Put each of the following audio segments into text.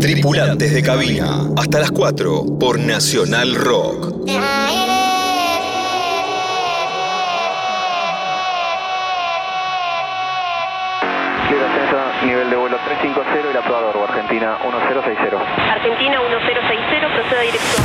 Tripulantes de cabina, hasta las 4 por Nacional Rock. nivel de vuelo 350 y la probador, Argentina 1060. Argentina 1060, proceda dirección.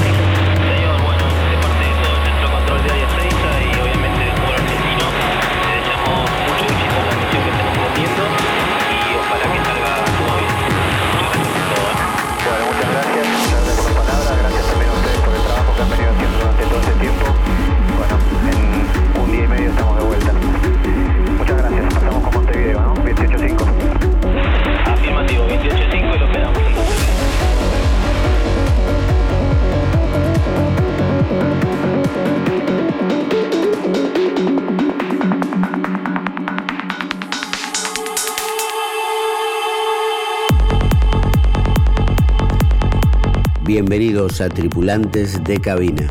Bienvenidos a Tripulantes de Cabina.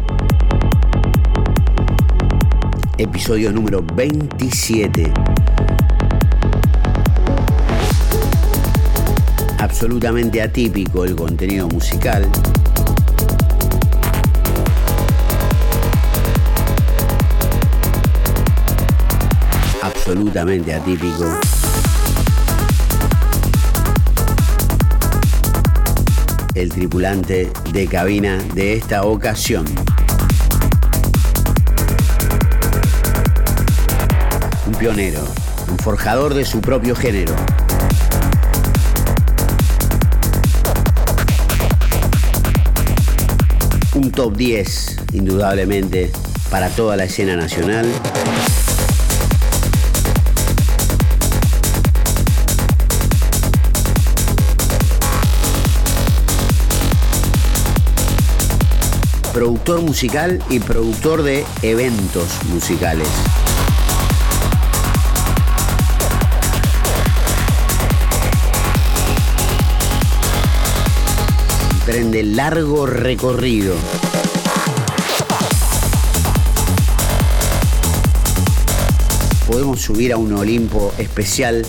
Episodio número 27. Absolutamente atípico el contenido musical. Absolutamente atípico. El tripulante de cabina de esta ocasión. Un pionero, un forjador de su propio género. Un top 10, indudablemente, para toda la escena nacional. Productor musical y productor de eventos musicales. tren de largo recorrido. Podemos subir a un Olimpo especial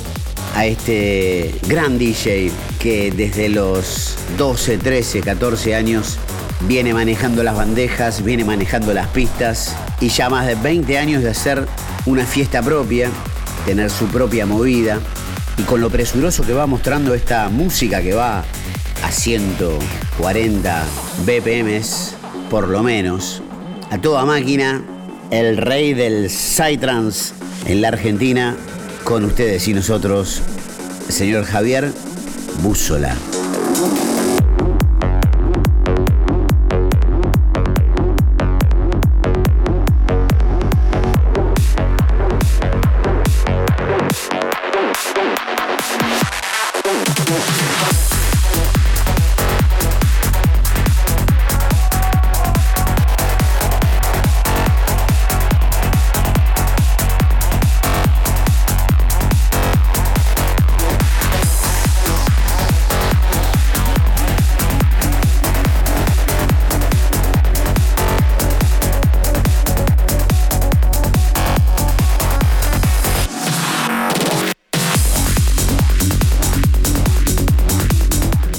a este gran DJ que desde los 12, 13, 14 años viene manejando las bandejas, viene manejando las pistas y ya más de 20 años de hacer una fiesta propia, tener su propia movida y con lo presuroso que va mostrando esta música que va a 140 BPMs por lo menos, a toda máquina, el rey del Psytrance en la Argentina, con ustedes y nosotros, señor Javier Búzola.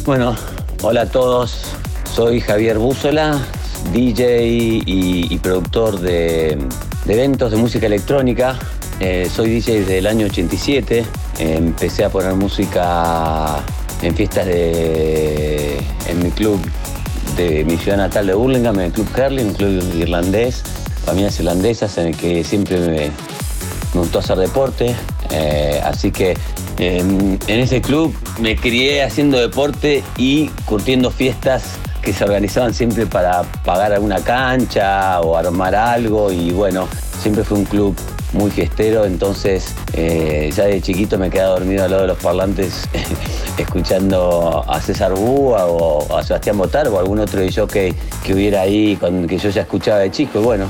Bueno, hola a todos. Soy Javier Búzola, DJ y, productor de, eventos de música electrónica. Eh, soy DJ desde el año 87. empecé a poner música en fiestas de. en mi club de mi ciudad natal de Burlingame, en el Club Curling, un club irlandés, familias irlandesas en el que siempre me, gustó hacer deporte. Eh, así que en, ese club me crié haciendo deporte y curtiendo fiestas que se organizaban siempre para pagar alguna cancha o armar algo y bueno, siempre fue un club muy fiestero, entonces eh, ya de chiquito me quedaba dormido al lado de los parlantes escuchando a César Búa o a Sebastián Botar o algún otro DJ que, que hubiera ahí con, que yo ya escuchaba de chico y bueno,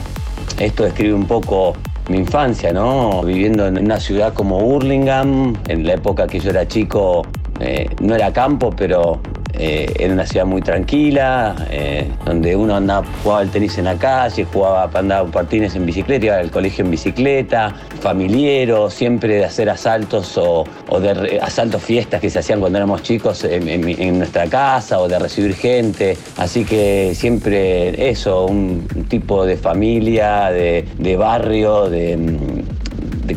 esto describe un poco mi infancia, ¿no? Viviendo en una ciudad como Hurlingham, en la época que yo era chico, eh, no era campo, pero eh, era una ciudad muy tranquila, eh, donde uno andaba, jugaba el tenis en la calle, jugaba, andaba patines en bicicleta, iba al colegio en bicicleta, familiero, siempre de hacer asaltos o, de asaltos fiestas que se hacían cuando éramos chicos en, nuestra casa o de recibir gente. Así que siempre eso, un, tipo de familia, de, barrio, de,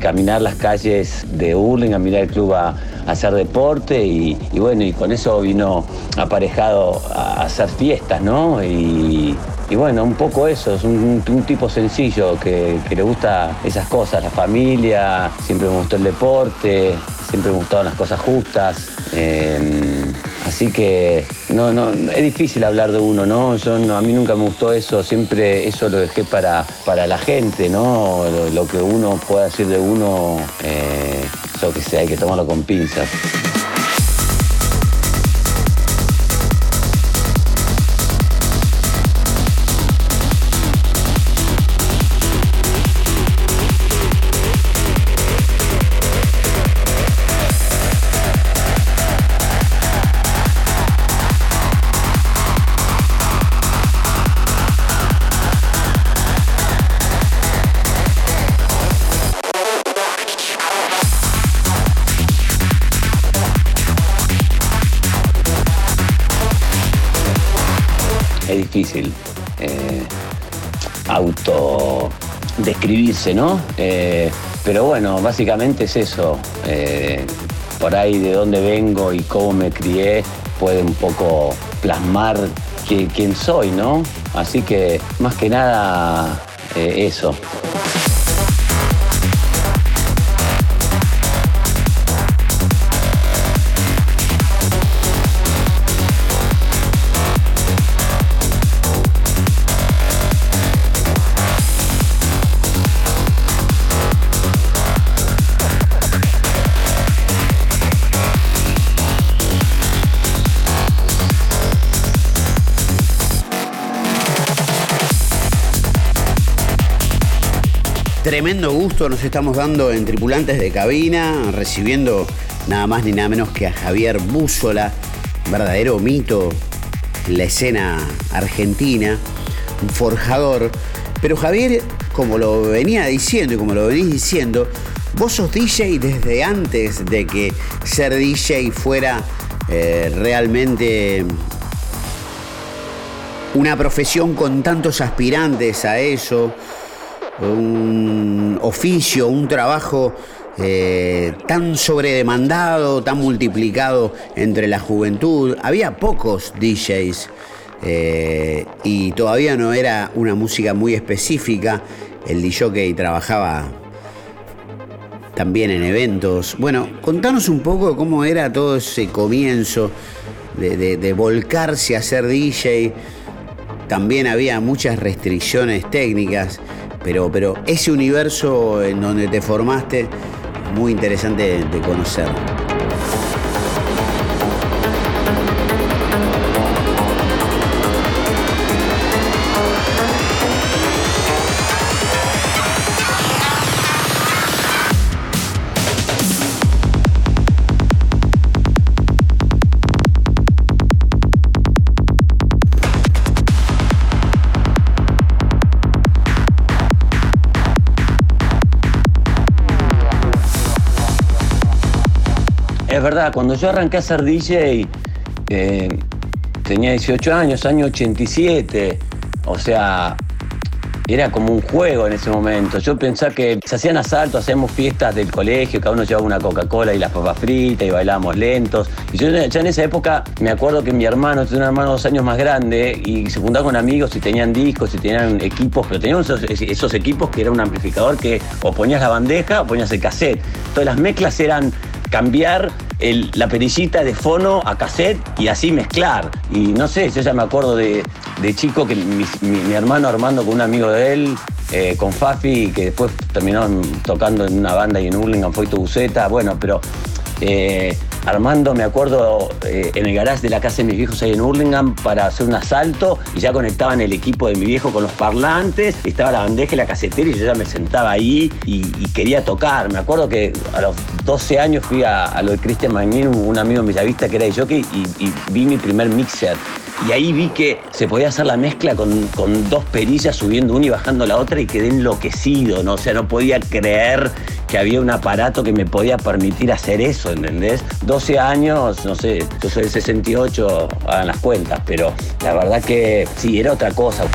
caminar las calles de Hurlingham, mirar el club a hacer deporte y, bueno, y con eso vino aparejado a hacer fiestas, ¿no? Y, bueno, un poco eso, es un, tipo sencillo que, le gusta esas cosas, la familia, siempre me gustó el deporte, siempre me gustaban las cosas justas. Em, así que no, no, es difícil hablar de uno, ¿no? Yo a mí nunca me gustó eso, siempre eso lo dejé para, para la gente, ¿no? Lo, que uno pueda decir de uno. Eh, eso que sé, hay que tomarlo con pinzas. Describirse, ¿no? Eh, pero bueno, básicamente es eso. Eh, por ahí de dónde vengo y cómo me crié puede un poco plasmar quién soy, ¿no? Así que más que nada eso. Tremendo gusto nos estamos dando en Tripulantes de Cabina, recibiendo nada más ni nada menos que a Javier Búzola, verdadero mito en la escena argentina, un forjador. Pero Javier, como lo venía diciendo y como lo venís diciendo, vos sos DJ desde antes de que ser DJ fuera eh, realmente una profesión con tantos aspirantes a eso un oficio, un trabajo eh, tan sobredemandado, tan multiplicado entre la juventud. Había pocos DJs eh, y todavía no era una música muy específica. El DJ trabajaba también en eventos. Bueno, contanos un poco cómo era todo ese comienzo de, de volcarse a ser DJ. También había muchas restricciones técnicas. Pero, pero ese universo en donde te formaste, muy interesante de conocer. Cuando yo arranqué a ser DJ, eh, tenía 18 años, año 87. O sea, era como un juego en ese momento. Yo pensaba que se hacían asaltos, hacíamos fiestas del colegio, cada uno llevaba una Coca-Cola y las papas fritas y bailábamos lentos. Y yo ya en esa época me acuerdo que mi hermano, tenía un hermano dos años más grande y se juntaba con amigos y tenían discos y tenían equipos, pero tenían esos, equipos que era un amplificador que o ponías la bandeja o ponías el cassette. Entonces las mezclas eran cambiar la perillita de fono a cassette y así mezclar. Y no sé, yo ya me acuerdo de, chico que mi, hermano Armando con un amigo de él, eh, con Fafi, que después terminó tocando en una banda y en Hurlingham fue tu buceta, bueno, pero eh, armando, me acuerdo, eh, en el garage de la casa de mis viejos ahí en Hurlingham para hacer un asalto y ya conectaban el equipo de mi viejo con los parlantes, estaba la bandeja y la casetera y yo ya me sentaba ahí y, quería tocar. Me acuerdo que a los 12 años fui a, lo de Christian Magnin, un amigo en Villavista que era de jockey, y, y vi mi primer mixer y ahí vi que se podía hacer la mezcla con, dos perillas subiendo una y bajando la otra y quedé enloquecido, ¿no? O sea, no podía creer que había un aparato que me podía permitir hacer eso, ¿entendés? 12 años, no sé, yo soy de 68, hagan las cuentas, pero la verdad que sí, era otra cosa.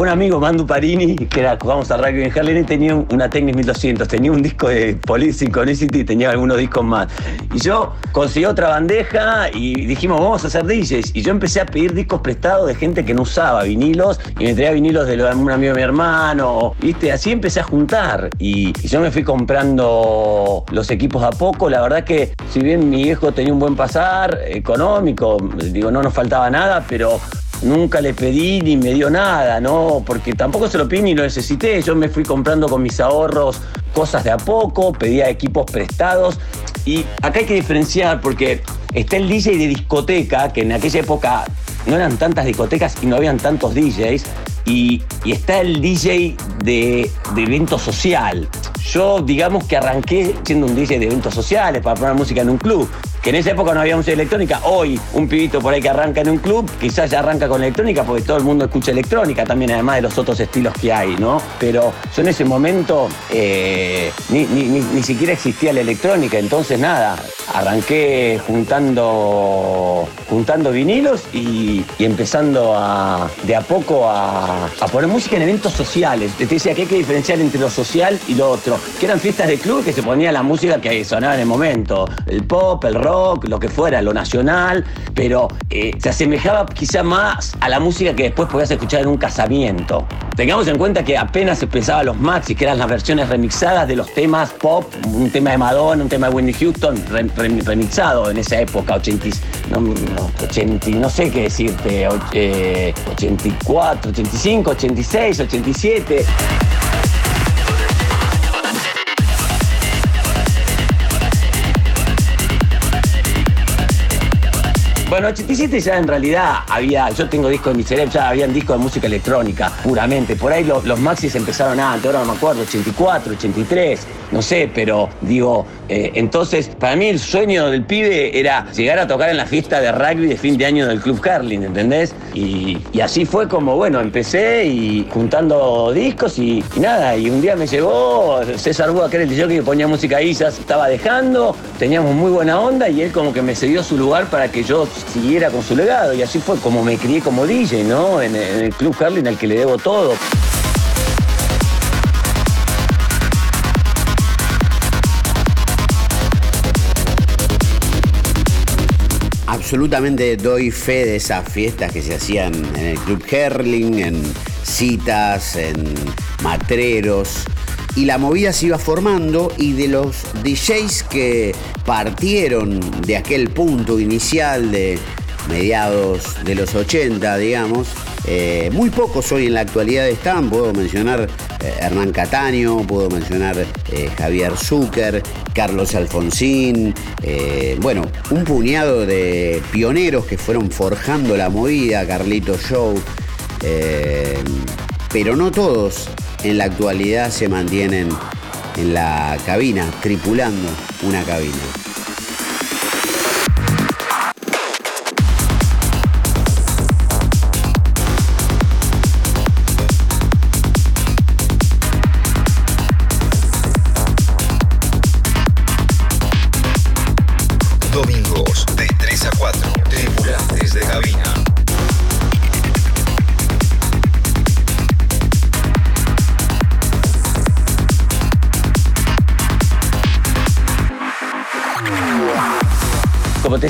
Un amigo, Mandu Parini, que era, jugamos a rugby en Harlem, tenía una Technics 1200, tenía un disco de Police Synchronicity y tenía algunos discos más. Y yo conseguí otra bandeja y dijimos, vamos a hacer DJs. Y yo empecé a pedir discos prestados de gente que no usaba vinilos y me traía vinilos de un amigo de mi hermano, ¿viste? Así empecé a juntar y, y yo me fui comprando los equipos a poco. La verdad que, si bien mi viejo tenía un buen pasar económico, digo, no nos faltaba nada, pero nunca le pedí ni me dio nada, ¿no? Porque tampoco se lo pedí ni lo necesité. Yo me fui comprando con mis ahorros cosas de a poco, pedía equipos prestados. Y acá hay que diferenciar porque está el DJ de discoteca, que en aquella época no eran tantas discotecas y no habían tantos DJs. Y, está el DJ de, de evento social. Yo, digamos que arranqué siendo un DJ de eventos sociales para poner música en un club que en esa época no había música electrónica. Hoy, un pibito por ahí que arranca en un club, quizás ya arranca con electrónica porque todo el mundo escucha electrónica también, además de los otros estilos que hay, ¿no? Pero yo en ese momento eh, ni, siquiera existía la electrónica, entonces nada, arranqué juntando, juntando vinilos y, empezando a, de a poco a, poner música en eventos sociales. Te decía que hay que diferenciar entre lo social y lo otro, que eran fiestas de club que se ponía la música que sonaba en el momento, el pop, el rock lo que fuera, lo nacional, pero eh, se asemejaba quizá más a la música que después podías escuchar en un casamiento. Tengamos en cuenta que apenas empezaba los maxis, que eran las versiones remixadas de los temas pop, un tema de Madonna, un tema de Whitney Houston, remixado en esa época, 80, no, 80, no sé qué decirte, 84, 85, 86, 87. Bueno, 87 ya en realidad había, yo tengo discos de mi cerebro, ya habían discos de música electrónica, puramente. Por ahí los maxis empezaron antes, ahora no me acuerdo, 84, 83, no sé, pero digo, eh, entonces para mí el sueño del pibe era llegar a tocar en la fiesta de rugby de fin de año del Club Carlin, ¿entendés? Y, así fue como, bueno, empecé y juntando discos y, nada, y un día me llegó César Búa, que era el DJ que ponía música ya se estaba dejando, teníamos muy buena onda y él como que me cedió su lugar para que yo siguiera con su legado. Y así fue como me crié como DJ, ¿no? En, el Club Carlin al que le debo todo. Absolutamente doy fe de esas fiestas que se hacían en el Club Herling, en citas, en matreros. Y la movida se iba formando y de los DJs que partieron de aquel punto inicial de mediados de los 80, digamos, eh, muy pocos hoy en la actualidad están, puedo mencionar eh, Hernán Cataño, puedo mencionar eh, Javier Zucker, Carlos Alfonsín, bueno, un puñado de pioneros que fueron forjando la movida, Carlito Show, pero no todos en la actualidad se mantienen en la cabina, tripulando una cabina.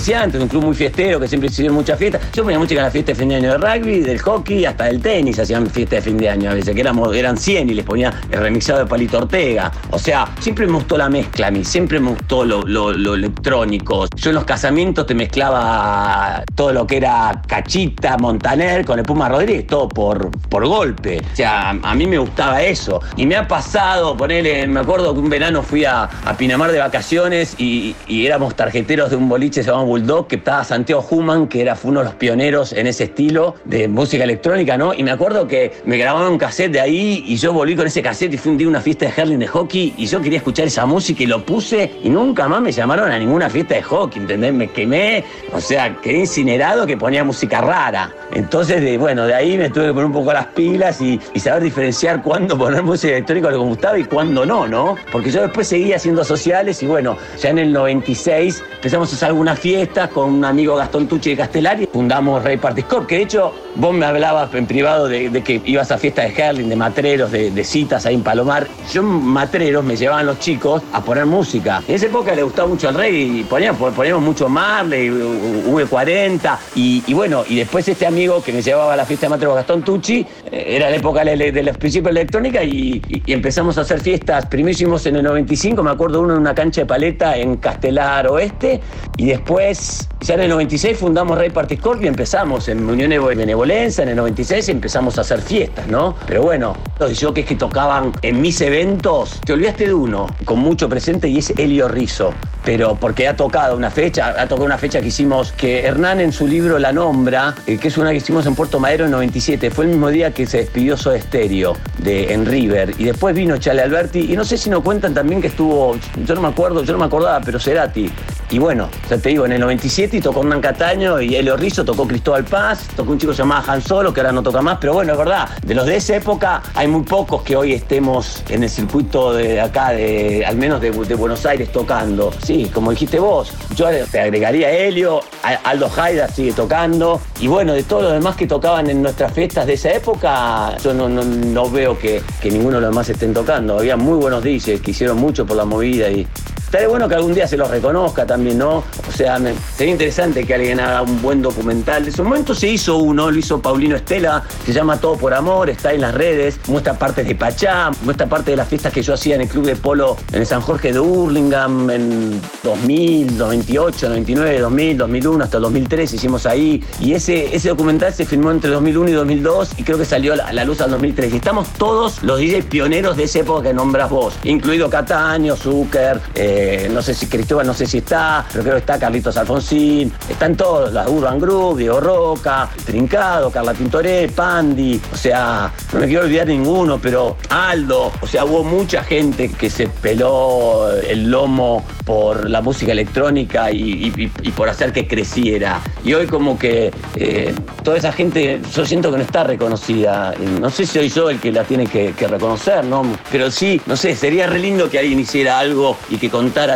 Te decía antes, un club muy fiestero que siempre hicieron muchas fiestas. Yo ponía música en la fiesta de fin de año de rugby, del hockey, hasta del tenis, hacían fiesta de fin de año a veces, que éramos, eran 100 y les ponía el remixado de Palito Ortega. O sea, siempre me gustó la mezcla a mí, siempre me gustó lo, lo- lo electrónico. Yo en los casamientos te mezclaba todo lo que era Cachita, Montaner con el Puma Rodríguez, todo por, por golpe. O sea, a, mí me gustaba eso. Y me ha pasado, ponele, me acuerdo que un verano fui a, a Pinamar de vacaciones y, y éramos tarjeteros de un boliche Bulldog que estaba Santiago Human, que era fue uno de los pioneros en ese estilo de música electrónica, ¿no? Y me acuerdo que me grababan un cassette de ahí y yo volví con ese cassette y fui un día a una fiesta de Herling de hockey y yo quería escuchar esa música y lo puse y nunca más me llamaron a ninguna fiesta de hockey, ¿entendés? Me quemé, o sea, quedé incinerado que ponía música rara. Entonces, bueno, de ahí me tuve que poner un poco las pilas y, y saber diferenciar cuándo poner música electrónica lo que me gustaba y cuándo no, ¿no? Porque yo después seguía haciendo sociales y bueno, ya en el 96 empezamos a hacer algunas fiestas con un amigo Gastón Tucci de Castellari, fundamos Rey Party Corp, que de hecho vos me hablabas en privado de, que ibas a fiestas de Herling, de matreros, de, citas ahí en Palomar. Yo matreros me llevaban los chicos a poner música. En esa época le gustaba mucho el reggae y poníamos, poníamos mucho Marley, V40 y, bueno, y después este amigo que me llevaba a la fiesta de matreros Gastón Tucci, eh, era la época de, los principios de electrónica y, y- y empezamos a hacer fiestas. Primero hicimos en el 95, me acuerdo uno en una cancha de paleta en Castelar Oeste y después, ya en el 96 fundamos Rey Party Corp y empezamos en Unión Benevolencia, en el 96 empezamos a hacer fiestas, ¿no? Pero bueno, los jockeys que tocaban en mis eventos, te olvidaste de uno con mucho presente y es Helio Rizzo. Pero porque ha tocado una fecha, ha tocado una fecha que hicimos, que Hernán en su libro la nombra, eh, que es una que hicimos en Puerto Madero en 97. Fue el mismo día que se despidió Soda Stereo de, en River. Y después vino Chale Alberti. Y no sé si nos cuentan también que estuvo, yo no me acuerdo, yo no me acordaba, pero Cerati. Y bueno, ya te digo, en el 97 y tocó Hernán Cataño y Helio Rizzo, tocó Cristóbal Paz, tocó un chico llamado Han Solo, que ahora no toca más, pero bueno, es verdad, de los de esa época hay muy pocos que hoy estemos en el circuito de acá, de, al menos de, Buenos Aires, tocando. Sí, como dijiste vos, yo te agregaría a Helio, a- Aldo Haida sigue tocando, y bueno, de todos los demás que tocaban en nuestras fiestas de esa época, yo no, veo que, que ninguno de los demás estén tocando. Había muy buenos DJs que hicieron mucho por la movida y Estaría bueno que algún día se los reconozca también, ¿no? O sea, sería interesante que alguien haga un buen documental. En su momento se hizo uno, lo hizo Paulino Estela, se llama Todo por Amor, está en las redes, muestra partes de Pachá, muestra parte de las fiestas que yo hacía en el Club de Polo en San Jorge de Hurlingham en 2000, 98, 99, 2000, 2001, hasta el 2003 hicimos ahí. Y ese, ese documental se filmó entre 2001 y 2002 y creo que salió a la luz al 2003. Y estamos todos los DJs pioneros de esa época que nombras vos, incluido Cataño, Zucker, eh, no sé si Cristóbal, no sé si está, pero creo que está Carlitos Alfonsín, están todos, la Urban Group, Diego Roca, Trincado, Carla Tintoré, Pandi, o sea, no me quiero olvidar ninguno, pero Aldo, o sea, hubo mucha gente que se peló el lomo por la música electrónica y, por hacer que creciera. Y hoy como que eh, toda esa gente, yo siento que no está reconocida. No sé si soy yo el que la tiene que, reconocer, ¿no? Pero sí, no sé, sería re lindo que alguien hiciera algo y que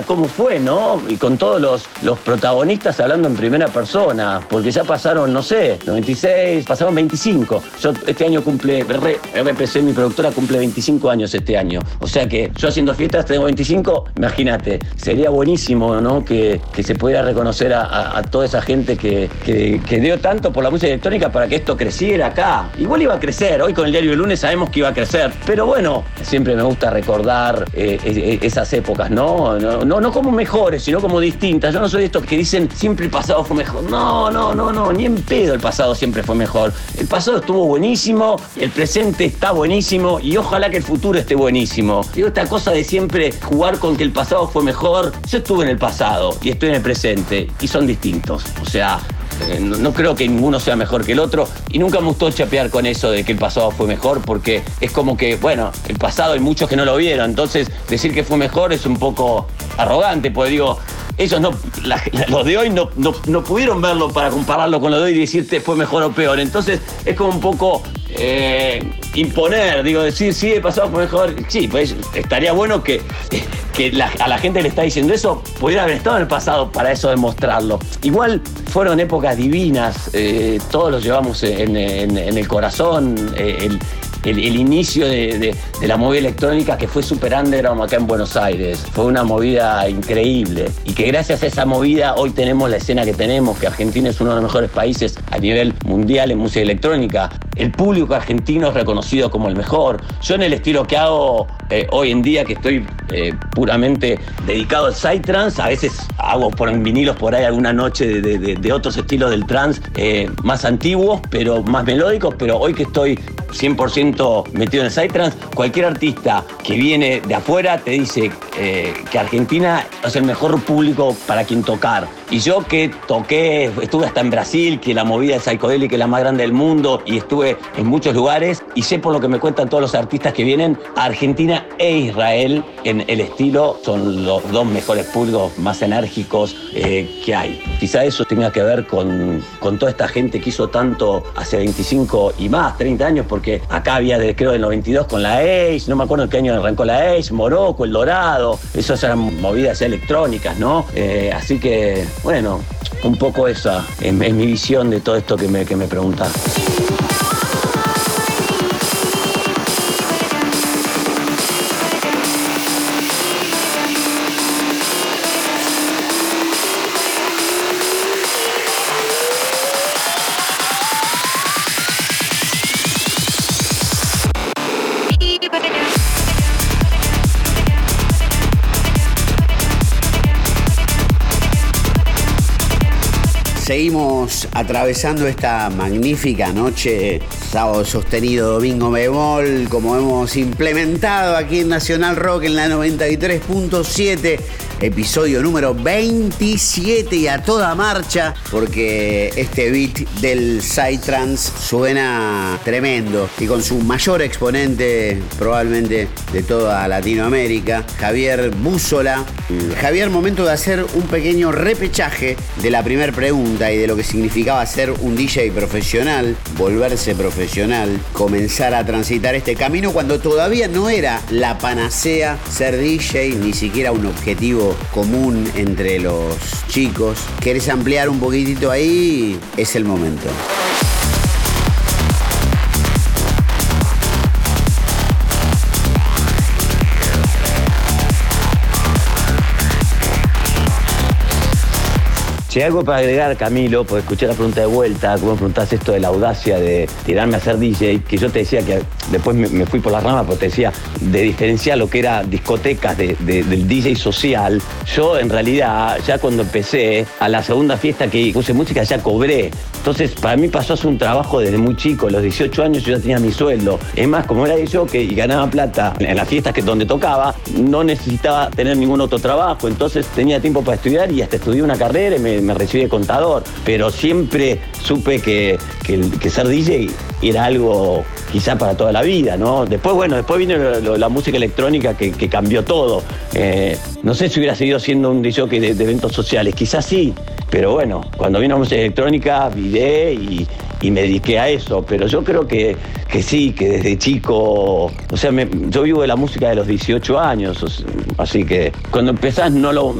cómo fue, ¿no? Y con todos los, protagonistas hablando en primera persona, porque ya pasaron, no sé, 96, pasaron 25. Yo este año cumple, R- RPC, mi productora, cumple 25 años este año. O sea que yo haciendo fiestas tengo 25, imagínate, sería buenísimo, ¿no? Que, se pudiera reconocer a, toda esa gente que dio tanto por la música electrónica para que esto creciera acá. Igual iba a crecer, hoy con el diario del lunes sabemos que iba a crecer, pero bueno, siempre me gusta recordar eh, eh, esas épocas, ¿no? No, no, como mejores, sino como distintas. Yo no soy de estos que dicen siempre el pasado fue mejor. No, no, no, no, ni en pedo el pasado siempre fue mejor. El pasado estuvo buenísimo, el presente está buenísimo y ojalá que el futuro esté buenísimo. Digo, esta cosa de siempre jugar con que el pasado fue mejor. Yo estuve en el pasado y estoy en el presente y son distintos. O sea, no, no creo que ninguno sea mejor que el otro y nunca me gustó chapear con eso de que el pasado fue mejor porque es como que, bueno, el pasado hay muchos que no lo vieron, entonces decir que fue mejor es un poco arrogante, porque digo, ellos no, los de hoy no, no, no pudieron verlo para compararlo con lo de hoy y decirte fue mejor o peor, entonces es como un poco eh, imponer, digo, decir, sí, el pasado fue mejor, sí, pues estaría bueno que, que a la gente le está diciendo eso, pudiera haber estado en el pasado para eso demostrarlo. Igual fueron épocas divinas, eh, todos los llevamos en, el corazón, eh, el- inicio de- de la movida electrónica que fue super underground acá en Buenos Aires. Fue una movida increíble y que gracias a esa movida hoy tenemos la escena que tenemos, que Argentina es uno de los mejores países a nivel mundial en música electrónica. El público argentino es reconocido como el mejor. Yo en el estilo que hago eh, hoy en día, que estoy eh, puramente dedicado al psytrance, a veces hago por vinilos por ahí alguna noche de, otros estilos del trance eh, más antiguos, pero más melódicos, pero hoy que estoy 100% metido en el psytrance, cualquier artista que viene de afuera te dice que Argentina es el mejor público para quien tocar. Y yo que toqué, estuve hasta en Brasil, que la movida psicodélica es la más grande del mundo, y estuve en muchos lugares, y sé por lo que me cuentan todos los artistas que vienen, Argentina e Israel en el estilo son los dos mejores públicos más enérgicos eh, que hay. Quizá eso tenga que ver con, con toda esta gente que hizo tanto hace 25 y más, 30 años, porque acá había, desde, creo, del 92 con la Age, no me acuerdo en qué año arrancó la Age, Morocco, El Dorado, esas eran movidas electrónicas, ¿no? Eh, así que, bueno, un poco esa es, es mi visión de todo esto que me, que me preguntas. Seguimos atravesando esta magnífica noche, sábado sostenido, domingo bemol, como hemos implementado aquí en Nacional Rock en la 93.7, episodio número 27 y a toda marcha, porque este beat del Psytrance suena tremendo y con su mayor exponente probablemente de toda Latinoamérica, Javier Búzola. Javier, momento de hacer un pequeño repechaje de la primera pregunta y de lo que significaba ser un DJ profesional, volverse profesional, comenzar a transitar este camino cuando todavía no era la panacea ser DJ, ni siquiera un objetivo común entre los chicos. ¿Querés ampliar un poquitito ahí? Es el momento. Si hay algo para agregar, Camilo, porque escuché la pregunta de vuelta, como preguntás esto de la audacia de tirarme a ser DJ, que yo te decía que después me, fui por las ramas, porque te decía de diferenciar lo que era discotecas de- de- del DJ social. Yo en realidad, ya cuando empecé, a la segunda fiesta que puse música ya cobré. Entonces, para mí pasó a ser un trabajo desde muy chico. A los 18 años yo ya tenía mi sueldo. Es más, como era yo que ganaba plata en las fiestas que donde tocaba, no necesitaba tener ningún otro trabajo. Entonces tenía tiempo para estudiar y hasta estudié una carrera y me, me recibí de contador. Pero siempre supe que, que ser DJ era algo quizá para toda la vida, ¿no? Después, bueno, después vino la música electrónica que, cambió todo. Eh, no sé si hubiera seguido siendo un DJ de, de eventos sociales, quizás sí, pero bueno, cuando vino la música electrónica, viré y, y me dediqué a eso. Pero yo creo que, que sí, que desde chico, o sea, me- yo vivo de la música de los 18 años, así que cuando empezás no lo,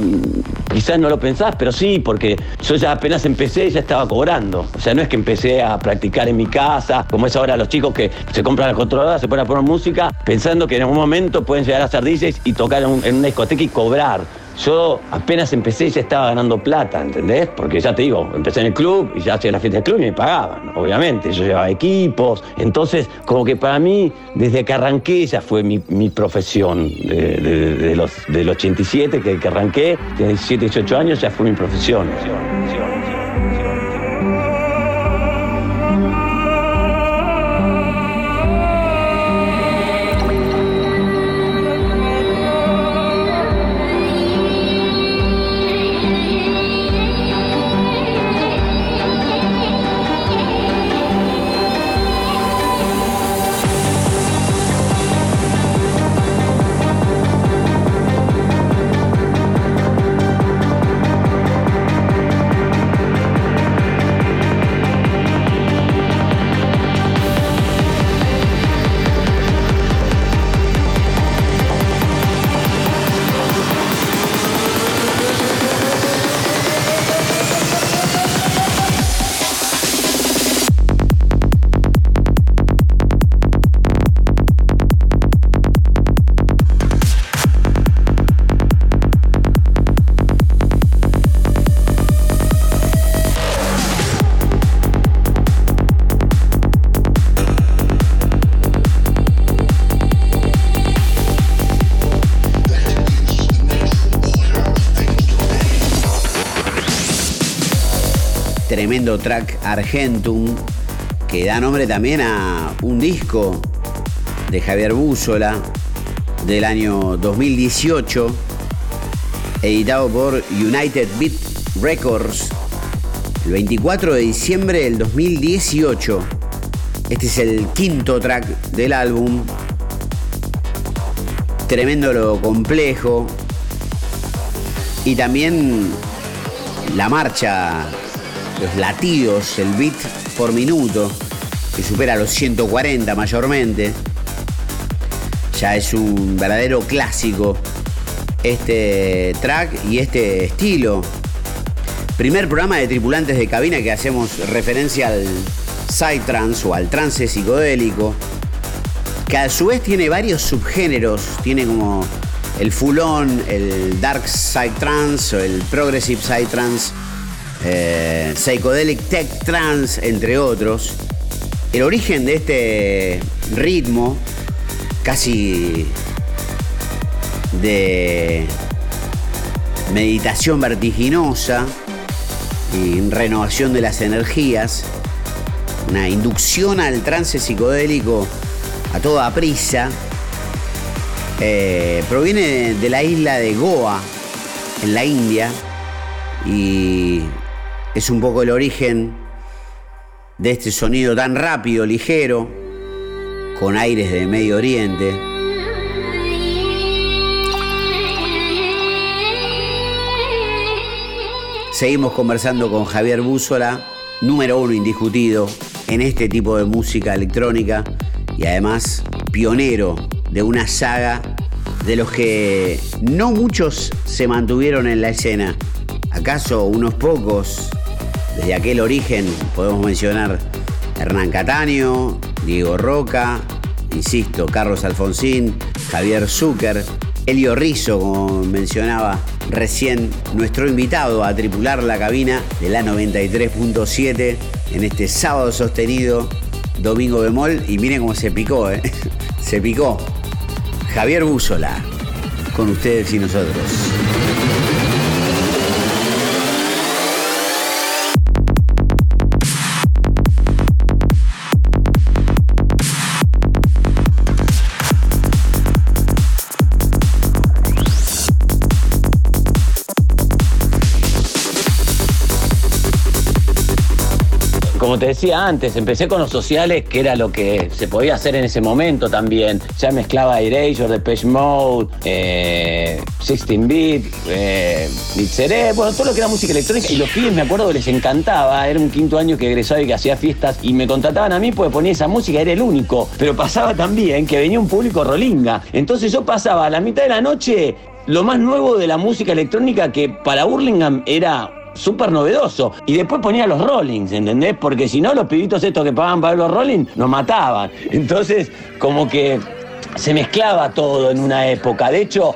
quizás no lo pensás, pero sí, porque yo ya apenas empecé ya estaba cobrando. O sea, no es que empecé a practicar en mi casa, como es ahora los chicos que se compran la controladora, se ponen a poner música, pensando que en algún momento pueden llegar a ser y tocar en, en una discoteca y cobrar. Yo apenas empecé ya estaba ganando plata, ¿entendés? Porque ya te digo, empecé en el club y ya hacía la fiesta del club y me pagaban, obviamente. Yo llevaba equipos. Entonces, como que para mí, desde que arranqué, ya fue mi, mi profesión. De, de- de los, del 87 que, que arranqué, de 17, 18 años, ya fue mi profesión. Track Argentum, que da nombre también a un disco de Javier Búzola del año 2018, editado por United Beat Records el 24 de diciembre del 2018. Este es el quinto track del álbum. Tremendo lo complejo. Y también la marcha, los latidos, el beat por minuto, que supera los 140 mayormente. Ya es un verdadero clásico este track y este estilo. Primer programa de tripulantes de cabina que hacemos referencia al psytrance o al trance psicodélico, que a su vez tiene varios subgéneros, tiene como el full on, el dark psytrance o el progressive psytrance, eh, psychedelic tech trance, entre otros. El origen de este ritmo, casi de meditación vertiginosa y renovación de las energías, una inducción al trance psicodélico a toda prisa, eh, proviene de la isla de Goa, en la India, y es un poco el origen de este sonido tan rápido, ligero, con aires de Medio Oriente. Seguimos conversando con Javier Búzola, número uno indiscutido en este tipo de música electrónica y además pionero de una saga de los que no muchos se mantuvieron en la escena. ¿Acaso unos pocos? Desde aquel origen podemos mencionar Hernán Cataño, Diego Roca, insisto, Carlos Alfonsín, Javier Zucker, Elio Rizzo, como mencionaba recién nuestro invitado a tripular la cabina de la 93.7 en este sábado sostenido, domingo bemol, y miren cómo se picó, ¿eh? se picó. Javier Búzola, con ustedes y nosotros. Como te decía antes, empecé con los sociales, que era lo que se podía hacer en ese momento también. Ya mezclaba Erasure, Depeche Mode, eh, 16-bit, eh, bueno, todo lo que era música electrónica. Y los pibes me acuerdo les encantaba. Era un quinto año que egresaba y que hacía fiestas y me contrataban a mí porque ponía esa música, era el único. Pero pasaba también que venía un público rolinga. Entonces yo pasaba a la mitad de la noche lo más nuevo de la música electrónica que para Burlingame era súper novedoso. Y después ponía los Rollings, ¿entendés? Porque si no, los pibitos estos que pagaban para los Rollings nos mataban. Entonces, como que se mezclaba todo en una época. De hecho,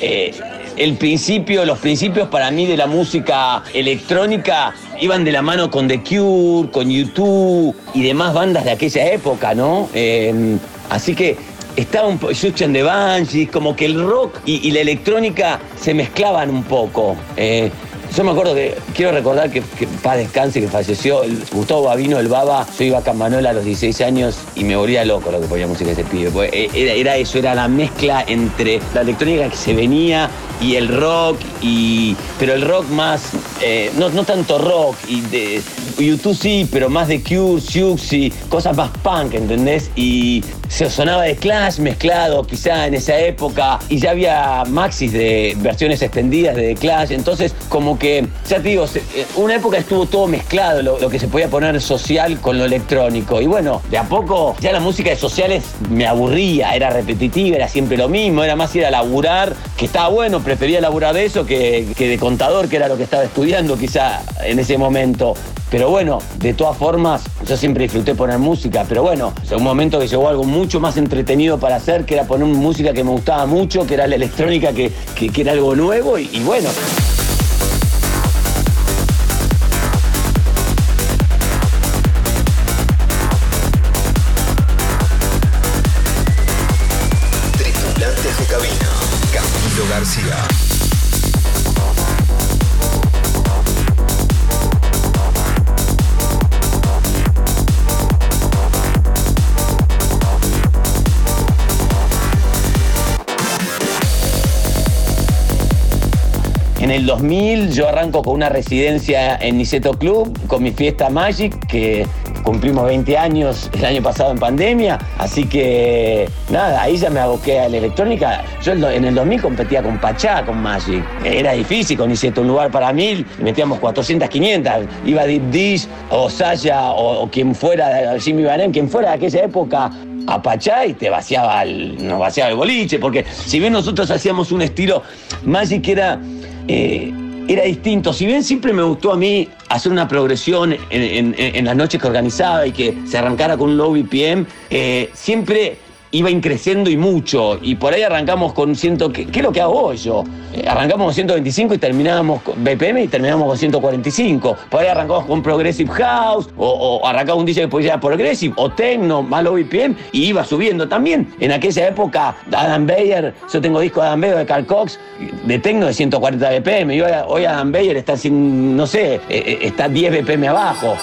eh, el principio, los principios para mí de la música electrónica iban de la mano con The Cure, con YouTube y demás bandas de aquella época, ¿no? Eh, así que estaba un poco, de Banshees, como que el rock y, la electrónica se mezclaban un poco. Eh, yo me acuerdo que, quiero recordar que, que paz descanse, que falleció Gustavo Babino, el Baba. Yo iba a Campanola a los 16 años y me volvía loco lo que ponía música ese pibe. Eh, era, era, eso, era la mezcla entre la electrónica que se venía y el rock, y, pero el rock más, eh, no, no tanto rock, y de YouTube sí, pero más de Cure, Siouxsie, cosas más punk, ¿entendés? Y se sonaba de Clash mezclado quizá en esa época, y ya había maxis de versiones extendidas de The Clash, entonces como que ya te digo, eh, una época estuvo todo mezclado, lo, que se podía poner social con lo electrónico. Y bueno, de a poco ya la música de sociales me aburría, era repetitiva, era siempre lo mismo, era más ir a laburar, que estaba bueno, prefería laburar de eso que, de contador, que era lo que estaba estudiando quizá en ese momento. Pero bueno, de todas formas, yo siempre disfruté poner música, pero bueno, en un momento que llegó algo mucho más entretenido para hacer, que era poner música que me gustaba mucho, que era la electrónica, que, que, era algo nuevo, y bueno. El 2000 yo arranco con una residencia en Niceto Club, con mi fiesta Magic, que cumplimos 20 años el año pasado en pandemia, así que nada, ahí ya me aboqué a la electrónica. Yo en el 2000 competía con Pachá, con Magic. Era difícil con Niceto, un lugar para mil, metíamos 400, 500. Iba Deep Dish o Saya o, quien fuera, Jimmy Banem, quien fuera de aquella época a Pachá y te vaciaba el, nos vaciaba el boliche, porque si bien nosotros hacíamos un estilo, Magic era, eh, era distinto. Si bien siempre me gustó a mí hacer una progresión en, las noches que organizaba y que se arrancara con un low BPM, eh, siempre iba increciendo y mucho. Y por ahí arrancamos con ciento. ¿Qué, qué es lo que hago hoy yo? Eh, arrancamos con 125 y terminábamos con BPM y terminamos con 145. Por ahí arrancamos con Progressive House, o, o un DJ que podía Progressive, o Techno, malo BPM, y iba subiendo también. En aquella época, Adam Bayer, yo tengo disco de Adam Bayer de Carl Cox, de Techno de 140 BPM. Y hoy, Adam Bayer está sin, no sé, eh, eh, está 10 BPM abajo.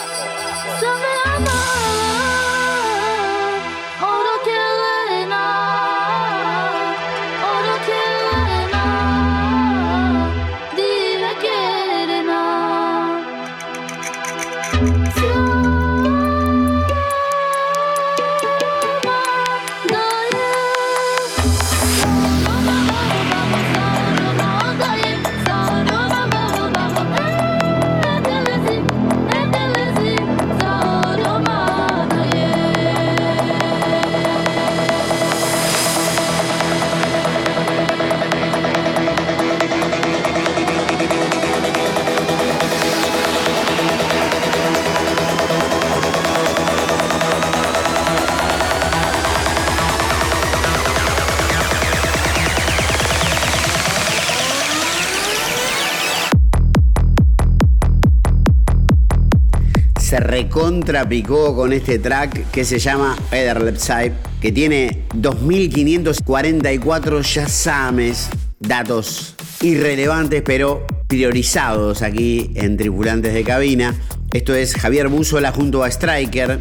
Se recontrapicó con este track que se llama Left Side, que tiene 2544 yasames, datos irrelevantes pero priorizados aquí en Tripulantes de Cabina. Esto es Javier Búzola junto a Striker.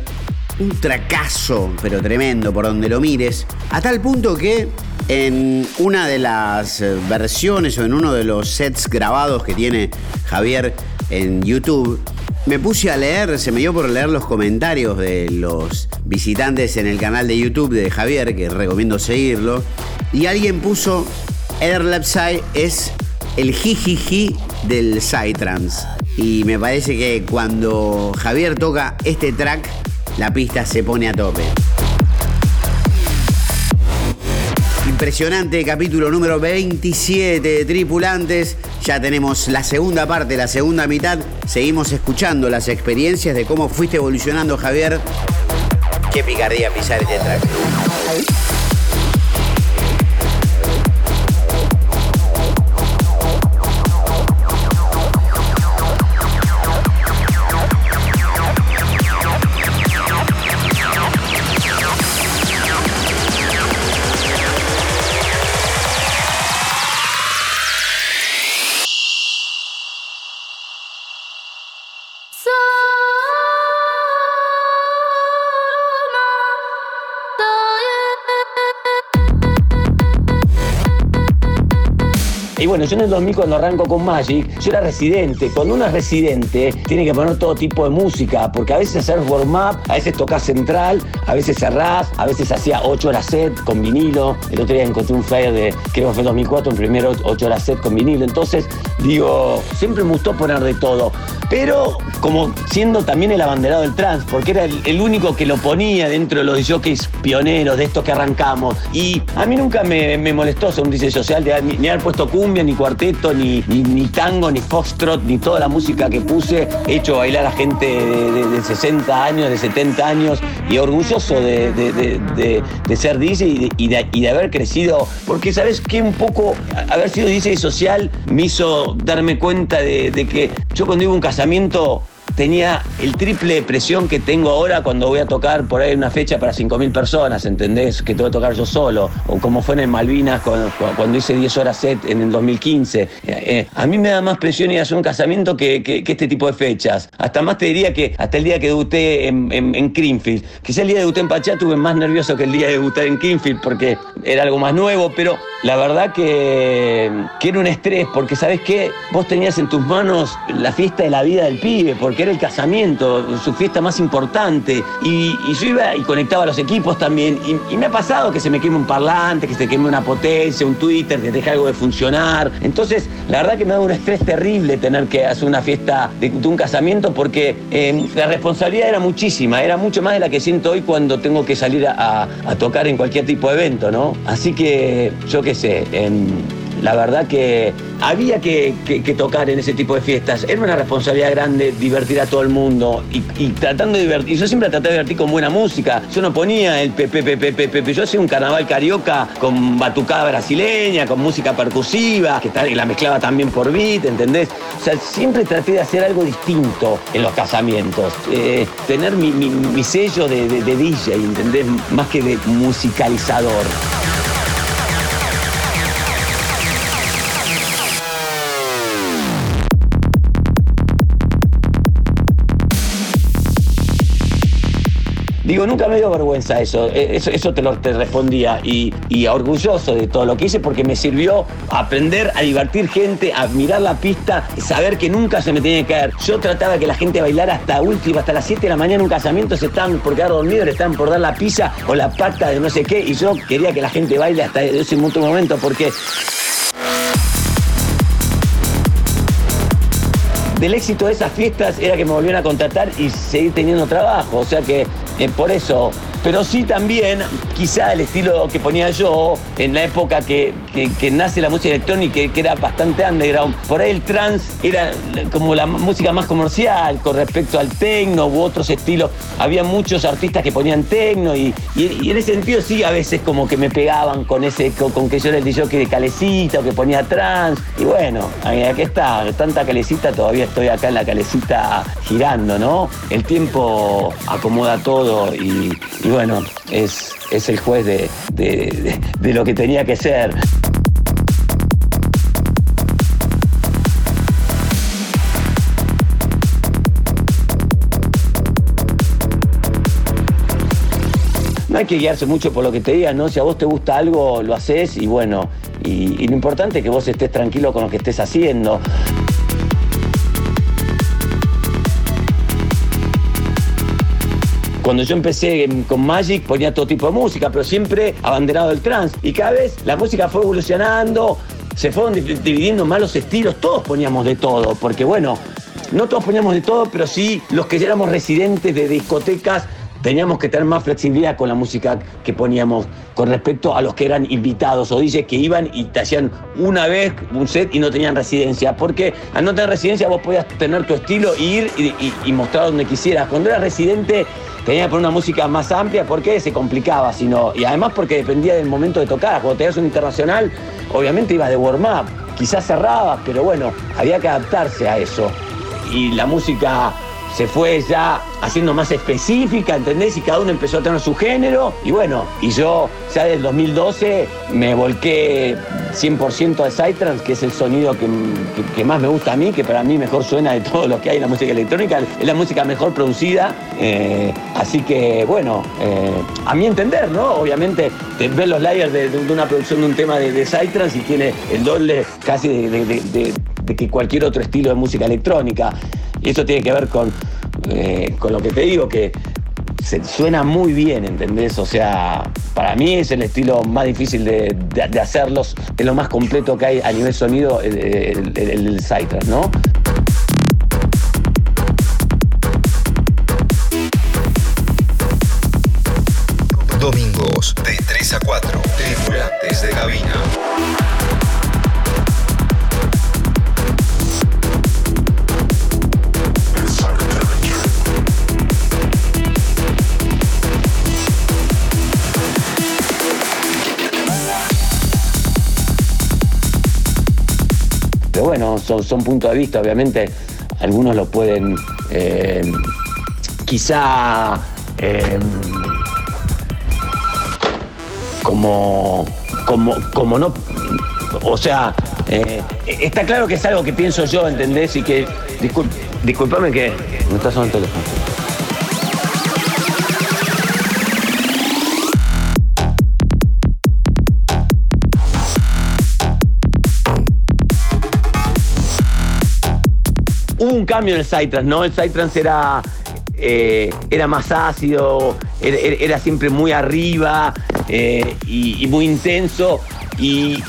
Un tracazo, pero tremendo por donde lo mires. A tal punto que en una de las versiones o en uno de los sets grabados que tiene Javier en YouTube, me puse a leer, se me dio por leer los comentarios de los visitantes en el canal de YouTube de Javier, que recomiendo seguirlo, y alguien puso, Eder Lepsai es el jijiji del Psytrance. Y me parece que cuando Javier toca este track, la pista se pone a tope. Impresionante capítulo número 27 de Tripulantes. Ya tenemos la segunda parte, la segunda mitad. Seguimos escuchando las experiencias de cómo fuiste evolucionando, Javier. Qué picardía pisar este track. Yo en el 2000 cuando arranco con Magic, yo era residente. Cuando uno es residente, tiene que poner todo tipo de música, porque a veces hacer warm-up, a veces tocas central, a veces cerrás, a veces hacía 8 horas set con vinilo. El otro día encontré un flyer de, creo que fue 2004, un primero 8 horas set con vinilo. Entonces, digo, siempre me gustó poner de todo. Pero como siendo también el abanderado del trans, porque era el, único que lo ponía dentro de los jockeys pioneros de estos que arrancamos. Y a mí nunca me, molestó ser un DJ social de ni haber puesto cumbia ni cuarteto, ni, ni, tango, ni foxtrot, ni toda la música que puse. He hecho bailar a gente de, 60 años, de 70 años, y orgulloso de, ser DJ y de, haber crecido. Porque, ¿sabes qué? Un poco haber sido DJ social me hizo darme cuenta de, que yo cuando iba a un casamiento pensamiento tenía el triple de presión que tengo ahora cuando voy a tocar por ahí una fecha para 5.000 personas, ¿entendés? Que tengo que tocar yo solo. O como fue en el Malvinas cuando, hice 10 horas set en el 2015. Eh, eh, a mí me da más presión ir a hacer un casamiento que, este tipo de fechas. Hasta más te diría que hasta el día que debuté en, en, en Greenfield. Quizá el día que debuté en Pachá tuve más nervioso que el día de debutar en Greenfield porque era algo más nuevo, pero la verdad que, que era un estrés porque, ¿sabes qué? Vos tenías en tus manos la fiesta de la vida del pibe, porque era el casamiento, su fiesta más importante. Y, yo iba y conectaba a los equipos también. Y, me ha pasado que se me queme un parlante, que se queme una potencia, un Twitter, que deje algo de funcionar. Entonces, la verdad que me da un estrés terrible tener que hacer una fiesta de, un casamiento porque eh, la responsabilidad era muchísima, era mucho más de la que siento hoy cuando tengo que salir a, a tocar en cualquier tipo de evento, ¿no? Así que, yo qué sé, la verdad que había que, tocar en ese tipo de fiestas. Era una responsabilidad grande divertir a todo el mundo y, tratando de divertir. Yo siempre traté de divertir con buena música. Yo no ponía el pepe, pepe, pepe, Yo hacía un carnaval carioca con batucada brasileña, con música percusiva, que la mezclaba también por beat, ¿entendés? O sea, siempre traté de hacer algo distinto en los casamientos. Eh, tener mi, sello de, de DJ, ¿entendés? Más que de musicalizador. Digo, nunca me dio vergüenza eso, eh, eso, eso te lo te respondía y, y, orgulloso de todo lo que hice porque me sirvió aprender a divertir gente, a mirar la pista, saber que nunca se me tenía que caer. Yo trataba que la gente bailara hasta última, hasta las 7 de la mañana en un casamiento, se estaban por quedar dormidos, le estaban por dar la pizza o la pata de no sé qué y yo quería que la gente baile hasta ese momento porque del éxito de esas fiestas era que me volvieran a contratar y seguir teniendo trabajo. O sea que eh, por eso pero sí también quizá el estilo que ponía yo en la época que, nace la música electrónica, que, era bastante underground. Por ahí el trance era como la música más comercial con respecto al techno u otros estilos. Había muchos artistas que ponían techno y, en ese sentido sí a veces como que me pegaban con ese con, que yo era el DJ de calecita o que ponía trance. Y bueno, aquí está, tanta calecita, todavía estoy acá en la calecita girando, ¿no? El tiempo acomoda todo y bueno, es, es el juez de, de lo que tenía que ser. no hay que guiarse mucho por lo que te digan, ¿no? Si a vos te gusta algo, lo haces y bueno, y, y, lo importante es que vos estés tranquilo con lo que estés haciendo. Cuando yo empecé con Magic ponía todo tipo de música, pero siempre abanderado del trance. Y cada vez la música fue evolucionando, se fueron dividiendo más los estilos, todos poníamos de todo, porque bueno, no todos poníamos de todo, pero sí los que ya éramos residentes de discotecas teníamos que tener más flexibilidad con la música que poníamos con respecto a los que eran invitados o DJs que iban y te hacían una vez un set y no tenían residencia. Porque al no tener residencia vos podías tener tu estilo, ir y, mostrar donde quisieras. Cuando eras residente tenía que poner una música más amplia porque se complicaba, sino, y además porque dependía del momento de tocar. Cuando tenías un internacional, obviamente ibas de warm-up, quizás cerrabas, pero bueno, había que adaptarse a eso. Y la música se fue ya haciendo más específica, ¿entendés? Y cada uno empezó a tener su género. Y bueno, y yo ya desde el 2012 me volqué 100% al Psytrance, que es el sonido que, más me gusta a mí, que para mí mejor suena de todo lo que hay en la música electrónica. Es la música mejor producida. Eh, así que, bueno, eh, a mi entender, ¿no? Obviamente, ver los layers de, una producción de un tema de, de y tiene el doble casi de que cualquier otro estilo de música electrónica. Y eso tiene que ver con, eh, con lo que te digo, que se, suena muy bien, ¿entendés? O sea, para mí es el estilo más difícil de, hacerlos, es lo más completo que hay a nivel sonido, el, el, el, ¿no? Domingos de 3 a 4, tripulantes de cabina. Son, son puntos de vista, obviamente. algunos lo pueden eh, quizá eh, como, como, como no, o sea, eh, está claro que es algo que pienso yo, ¿entendés? Y que, discul- disculpame que me está sonando el teléfono. Cambio en el Psytrance, ¿no? El Psytrance era, eh, era más ácido, era, siempre muy arriba eh, y, muy intenso. Y-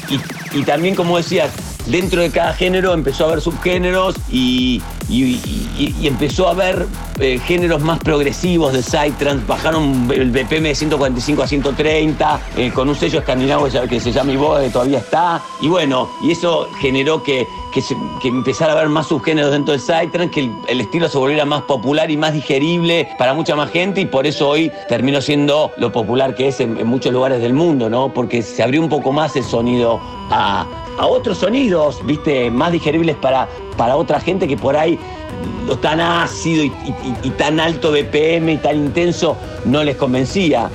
y también, como decías, dentro de cada género empezó a haber subgéneros y, y- empezó a haber eh, géneros más progresivos de Psytrance. Bajaron el BPM de 145 a 130 eh, con un sello escandinavo que se- llama Ivoe, que todavía está. Y bueno, y eso generó que, que, empezara a haber más subgéneros dentro del Psytrance, que el, el estilo se volviera más popular y más digerible para mucha más gente y por eso hoy terminó siendo lo popular que es en, en muchos lugares del mundo, ¿no? Porque se abrió un poco más el sonido a, a otros sonidos, ¿viste? Más digeribles para, para otra gente que por ahí lo tan ácido y, tan alto BPM y tan intenso no les convencía.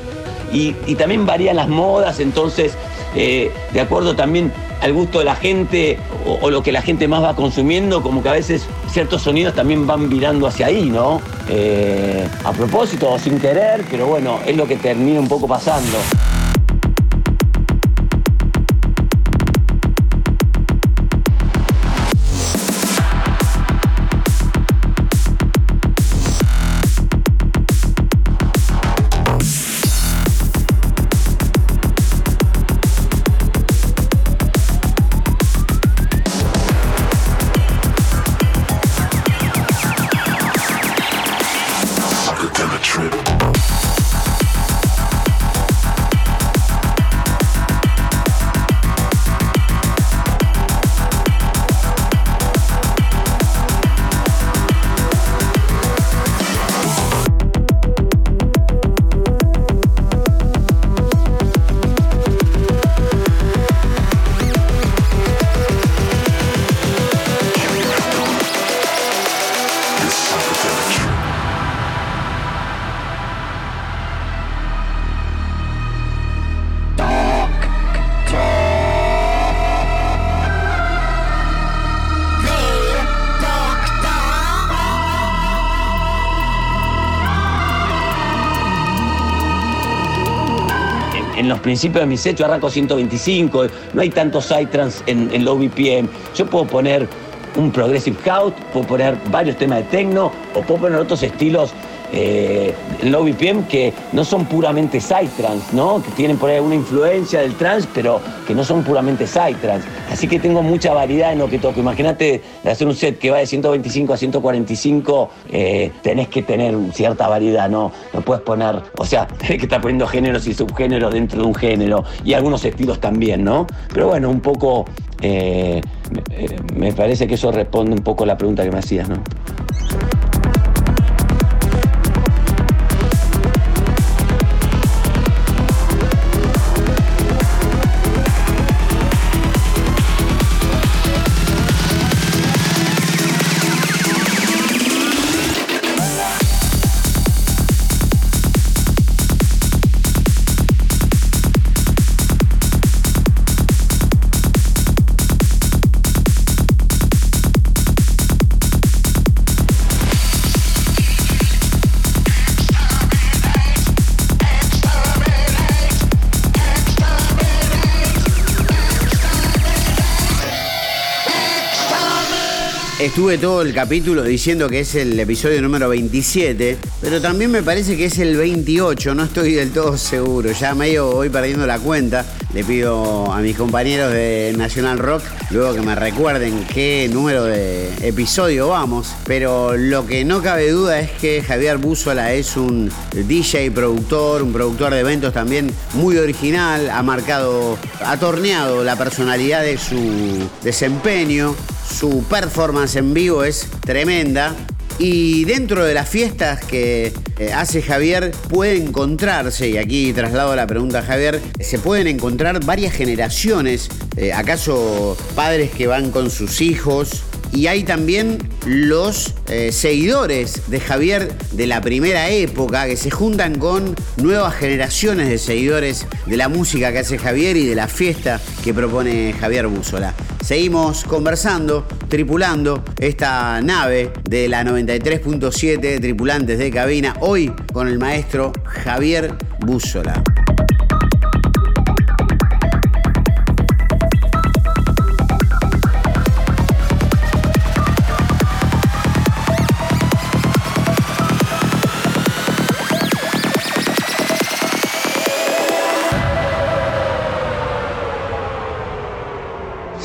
Y, también varían las modas, entonces, eh, de acuerdo también al gusto de la gente o, o lo que la gente más va consumiendo, como que a veces ciertos sonidos también van virando hacia ahí, ¿no? Eh, a propósito o sin querer, pero bueno, es lo que termina un poco pasando. Principios de mi set yo arranco 125, no hay tantos psytrance en, en low BPM. Yo puedo poner un progressive house, puedo poner varios temas de techno o puedo poner otros estilos eh, low BPM que no son puramente psytrance, ¿no? Que tienen por ahí alguna influencia del trance, pero que no son puramente psytrance. Así que tengo mucha variedad en lo que toco. Imagínate hacer un set que va de 125 a 145, eh, tenés que tener cierta variedad, ¿no? No puedes poner, o sea, tenés que estar poniendo géneros y subgéneros dentro de un género y algunos estilos también, ¿no? Pero bueno, un poco, eh, eh, me parece que eso responde un poco a la pregunta que me hacías, ¿no? Estuve todo el capítulo diciendo que es el episodio número 27, pero también me parece que es el 28, no estoy del todo seguro, ya medio voy perdiendo la cuenta. Le pido a mis compañeros de National Rock luego que me recuerden qué número de episodio vamos, pero lo que no cabe duda es que Javier Búzola es un DJ productor, un productor de eventos también muy original, ha marcado, ha torneado la personalidad de su desempeño. Su performance en vivo es tremenda. Y dentro de las fiestas que eh, hace Javier puede encontrarse, y aquí traslado la pregunta a Javier, se pueden encontrar varias generaciones, eh, acaso padres que van con sus hijos y hay también los eh, seguidores de Javier de la primera época que se juntan con nuevas generaciones de seguidores de la música que hace Javier y de la fiesta que propone Javier Búzola. Seguimos conversando, tripulando esta nave de la 93.7 tripulantes de cabina, hoy con el maestro Javier Búzola.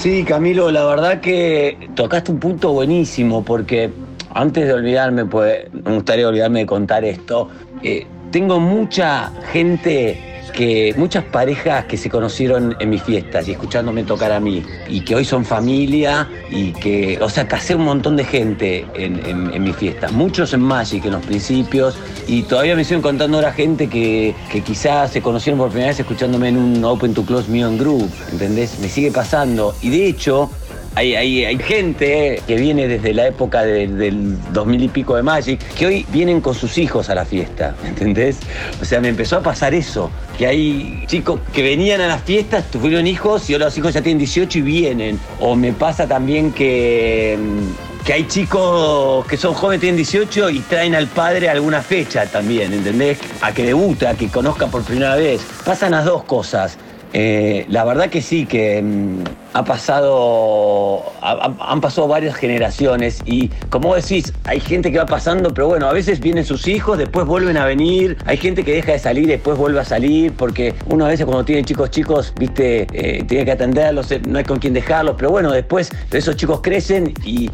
Sí, Camilo, la verdad que tocaste un punto buenísimo porque antes de olvidarme, pues me gustaría olvidarme de contar esto. Eh, tengo mucha gente que muchas parejas que se conocieron en mis fiestas y escuchándome tocar a mí y que hoy son familia y que, o sea, casé un montón de gente en, mis fiestas, muchos en Magic en los principios y todavía me siguen contando ahora gente que, que quizás se conocieron por primera vez escuchándome en un Open to Close Music Group, ¿entendés? Me sigue pasando y de hecho hay, hay, gente que viene desde la época del 2000 y pico de Magic, que hoy vienen con sus hijos a la fiesta, ¿entendés? O sea, me empezó a pasar eso, que hay chicos que venían a las fiestas, tuvieron hijos y ahora los hijos ya tienen 18 y vienen. O me pasa también que mm, que hay chicos que son jóvenes, tienen 18 y traen al padre alguna fecha también, ¿entendés? A que debuta, a que conozca por primera vez. Pasan las dos cosas. Eh, la verdad que sí, que mm, ha pasado, han pasado varias generaciones y como decís, hay gente que va pasando, pero bueno, a veces vienen sus hijos, después vuelven a venir, hay gente que deja de salir, después vuelve a salir, porque uno a veces cuando tiene chicos chicos, viste, eh, tiene que atenderlos, eh, no hay con quién dejarlos, pero bueno, después esos chicos crecen y,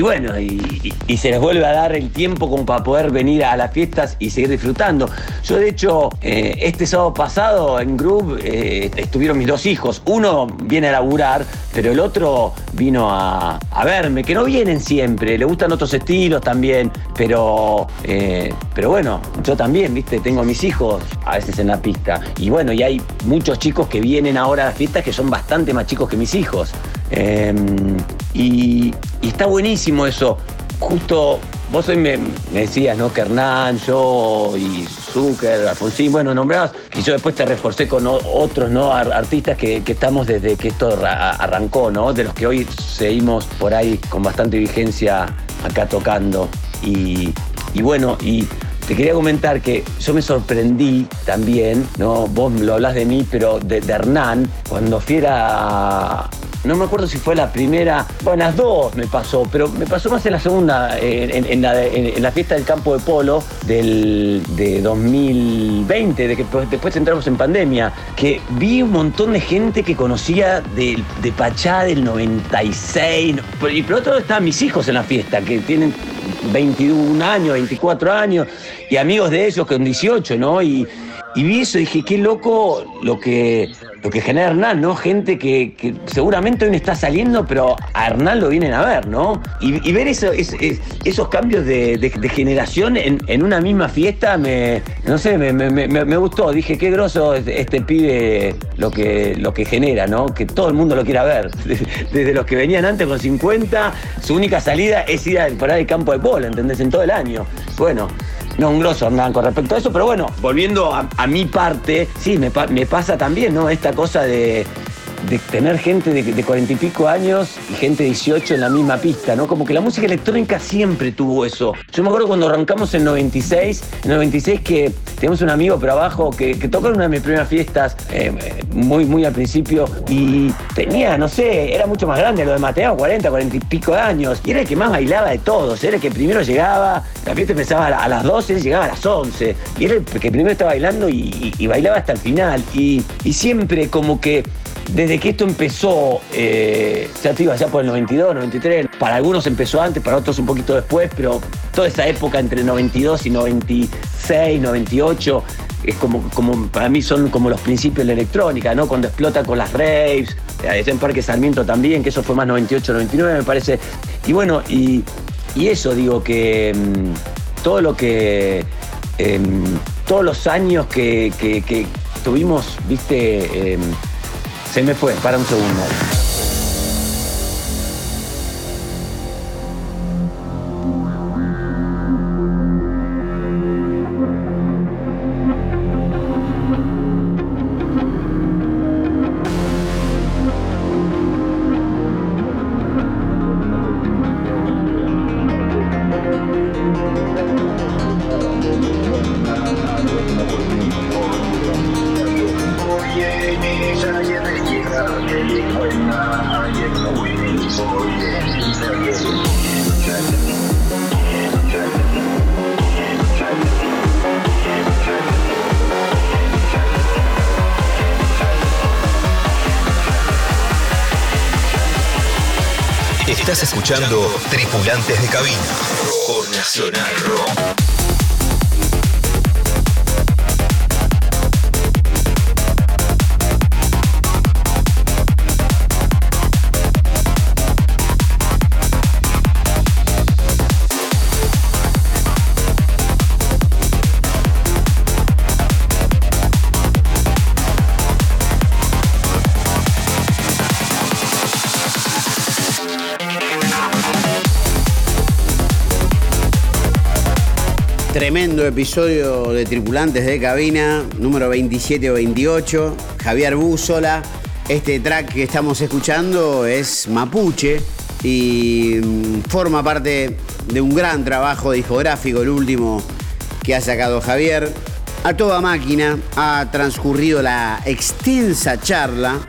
bueno, y, se les vuelve a dar el tiempo como para poder venir a las fiestas y seguir disfrutando. Yo de hecho, eh, este sábado pasado en Group estuvieron mis dos hijos, uno viene a laburar, pero el otro vino a, verme, que no vienen siempre, le gustan otros estilos también, pero, eh, pero bueno, yo también, viste, tengo a mis hijos a veces en la pista. Y bueno, y hay muchos chicos que vienen ahora a las fiestas que son bastante más chicos que mis hijos. Em, y, está buenísimo eso. Justo Vos hoy me, decías, ¿no? Que Hernán, yo y Zucker, Alfonsín, bueno, nombrabas, y yo después te reforcé con otros, ¿no? Artistas que, estamos desde que esto arrancó, ¿no? De los que hoy seguimos por ahí con bastante vigencia acá tocando. Y, bueno, y te quería comentar que yo me sorprendí también, ¿no? Vos lo hablas de mí, pero de, de Hernán, cuando fiera no me acuerdo si fue la primera, bueno, las dos me pasó, pero me pasó más en la segunda, en, la, fiesta del campo de polo del, de 2020, de que después entramos en pandemia, que vi un montón de gente que conocía de, de Pachá del 96, y por otro lado estaban mis hijos en la fiesta, que tienen 21 años, 24 años, y amigos de ellos con 18, ¿no? Y, y vi eso y dije, qué loco lo que, lo que genera Hernán, ¿no? Gente que, seguramente hoy no está saliendo, pero a Hernán lo vienen a ver, ¿no? Y, ver eso, esos cambios de, generación en, una misma fiesta, me, no sé, me, gustó. Dije, qué groso este pibe lo que, lo que genera, ¿no? Que todo el mundo lo quiera ver. Desde los que venían antes con 50, su única salida es ir a parar el campo de polo, ¿entendés? En todo el año. Bueno, no, un grosso Hernán con respecto a eso, pero bueno, volviendo a, mi parte, sí, me, me, pasa también, ¿no? Esta cosa de, de tener gente de cuarenta y pico años y gente de 18 en la misma pista, ¿no? Como que la música electrónica siempre tuvo eso. Yo me acuerdo cuando arrancamos en 96, en 96 que teníamos un amigo por abajo que, tocó en una de mis primeras fiestas, eh, muy, muy al principio, y tenía, no sé, era mucho más grande lo de Mateo, 40, 40 y pico años, y era el que más bailaba de todos, era el que primero llegaba, la fiesta empezaba a las 12, llegaba a las 11, y era el que primero estaba bailando y, bailaba hasta el final, y siempre como que desde que esto empezó, eh, ya te iba ya por el 92, 93, para algunos empezó antes, para otros un poquito después, pero toda esa época entre 92 y 96, 98, es como, como para mí son como los principios de la electrónica, ¿no? Cuando explota con las raves, eh, en Parque Sarmiento también, que eso fue más 98, 99 me parece. Y bueno, y, eso digo que mm, todo lo que, em, todos los años que, que tuvimos, viste, em, se me fue, para un segundo. Por Tremendo episodio de Tripulantes de Cabina, número 27 o 28. Javier Búzola. Este track que estamos escuchando es Mapuche y mm, forma parte de un gran trabajo discográfico, el último que ha sacado Javier. A toda máquina ha transcurrido la extensa charla.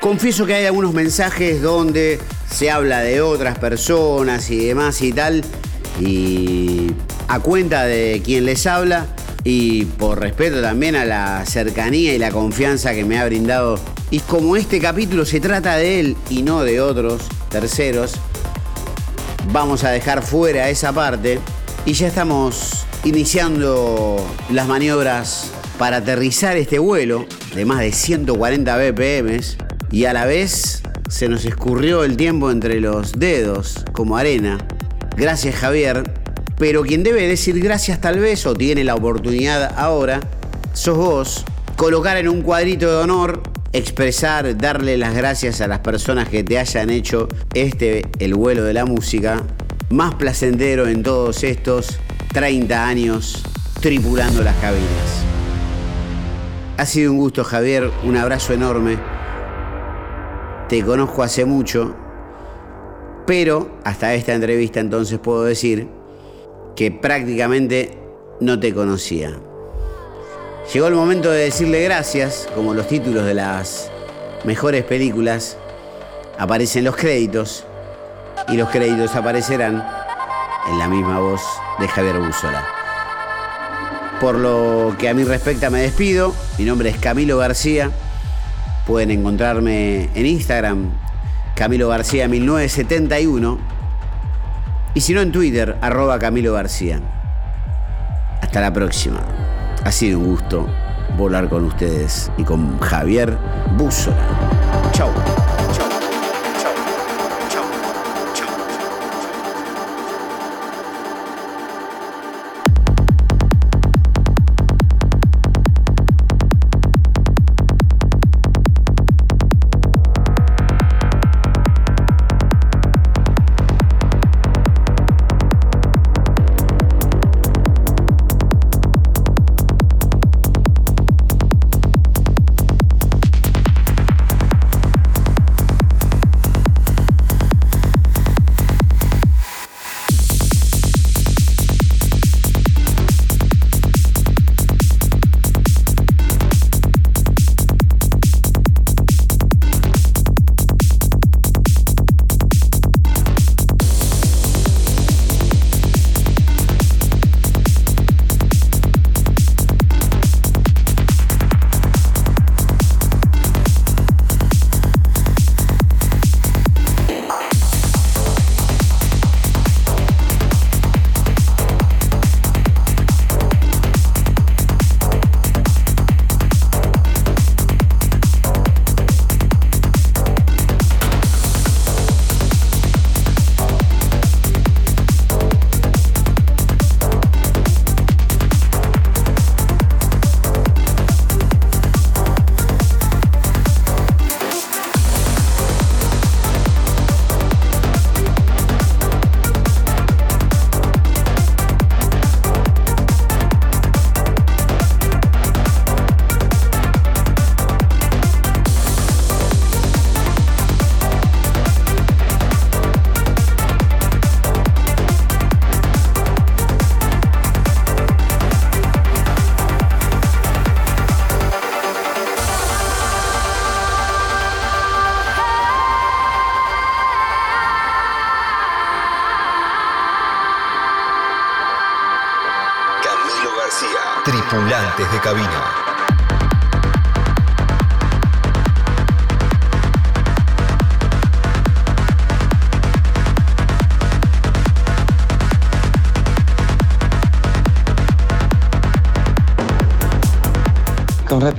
Confieso que hay algunos mensajes donde se habla de otras personas y demás y tal. Y a cuenta de quien les habla y por respeto también a la cercanía y la confianza que me ha brindado. Y como este capítulo se trata de él y no de otros terceros, vamos a dejar fuera esa parte y ya estamos iniciando las maniobras para aterrizar este vuelo de más de 140 BPM y a la vez se nos escurrió el tiempo entre los dedos como arena. Gracias Javier pero quien debe decir gracias tal vez, o tiene la oportunidad ahora, sos vos, colocar en un cuadrito de honor, expresar, darle las gracias a las personas que te hayan hecho este, el vuelo de la música, más placentero en todos estos 30 años tripulando las cabinas. Ha sido un gusto, Javier, un abrazo enorme. Te conozco hace mucho, pero hasta esta entrevista entonces puedo decir que prácticamente no te conocía. Llegó el momento de decirle gracias, como los títulos de las mejores películas, aparecen los créditos y los créditos aparecerán en la misma voz de Javier Búzola. Por lo que a mí respecta me despido, mi nombre es Camilo García, pueden encontrarme en Instagram, Camilo García 1971 y si no en Twitter, arroba Camilo García. Hasta la próxima. Ha sido un gusto volar con ustedes y con Javier Búzola. Chau.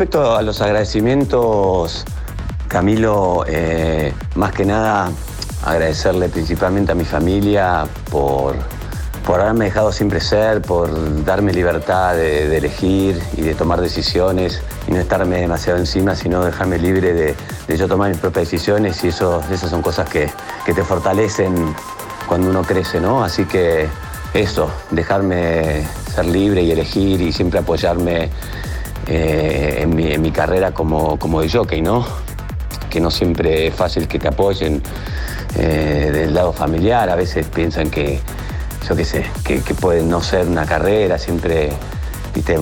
Respecto a los agradecimientos, Camilo, eh, más que nada agradecerle principalmente a mi familia por, por haberme dejado siempre ser, por darme libertad de, elegir y de tomar decisiones y no estarme demasiado encima, sino dejarme libre de, yo tomar mis propias decisiones y eso, esas son cosas que, que te fortalecen cuando uno crece, ¿no? Así que eso, dejarme ser libre y elegir y siempre apoyarme eh, en, mi, carrera como, como de jockey, ¿no? Que no siempre es fácil que te apoyen eh, del lado familiar, a veces piensan que, yo qué sé, que, que puede no ser una carrera, siempre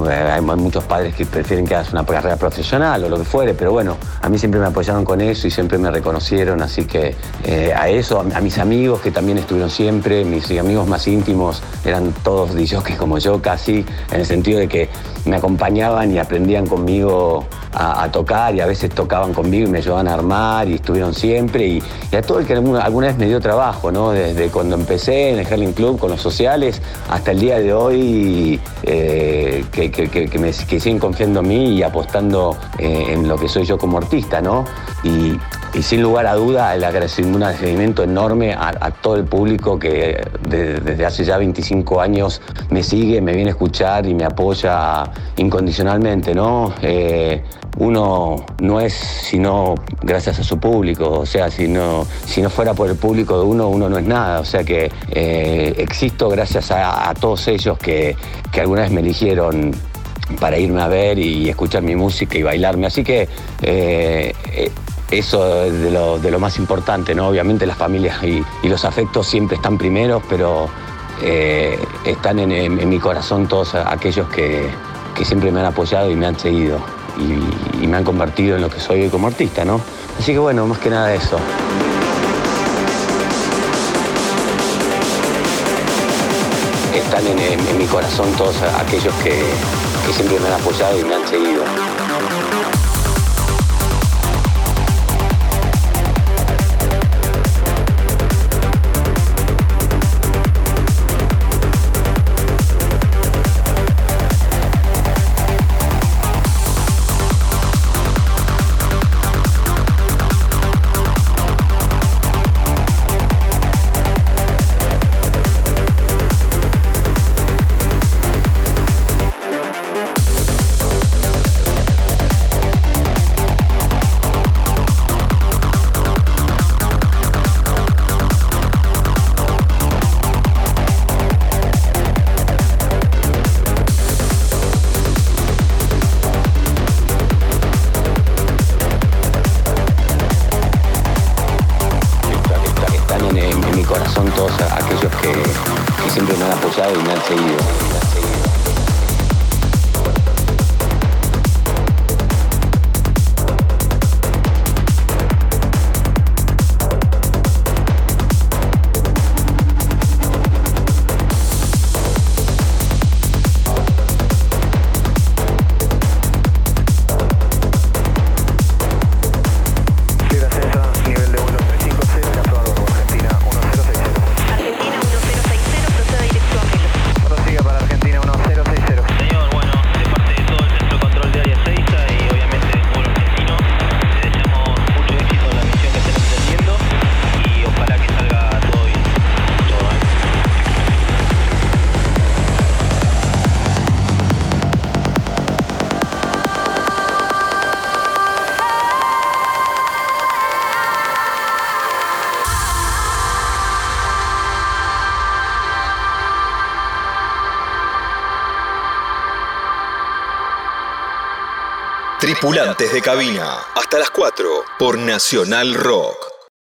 hay muchos padres que prefieren que hagas una carrera profesional o lo que fuere, pero bueno, a mí siempre me apoyaron con eso y siempre me reconocieron, así que eh, a eso, a, mis amigos que también estuvieron siempre, mis amigos más íntimos eran todos que como yo casi, en el sentido de que me acompañaban y aprendían conmigo a, tocar y a veces tocaban conmigo y me ayudaban a armar y estuvieron siempre y, a todo el que alguna, vez me dio trabajo, ¿no? Desde cuando empecé en el Herling Club con los sociales hasta el día de hoy eh, que, me, siguen confiando en mí y apostando eh, en lo que soy yo como artista, ¿no? Y, sin lugar a duda el agradecimiento, un agradecimiento enorme a, todo el público que desde hace ya 25 años me sigue, me viene a escuchar y me apoya incondicionalmente, ¿no? Eh, uno no es sino gracias a su público, o sea, si no, si no fuera por el público de uno, uno no es nada, o sea que eh, existo gracias a, todos ellos que, alguna vez me eligieron para irme a ver y escuchar mi música y bailarme, así que eh, eh, eso es de lo, más importante, ¿no? Obviamente las familias y, los afectos siempre están primeros, pero están en, mi corazón todos aquellos que siempre me han apoyado y me han seguido y, me han convertido en lo que soy hoy como artista, ¿no? Así que bueno, más que nada eso. Están en, mi corazón todos aquellos que, que siempre me han apoyado y me han seguido. Tripulantes de cabina, hasta las 4 por Nacional Rock.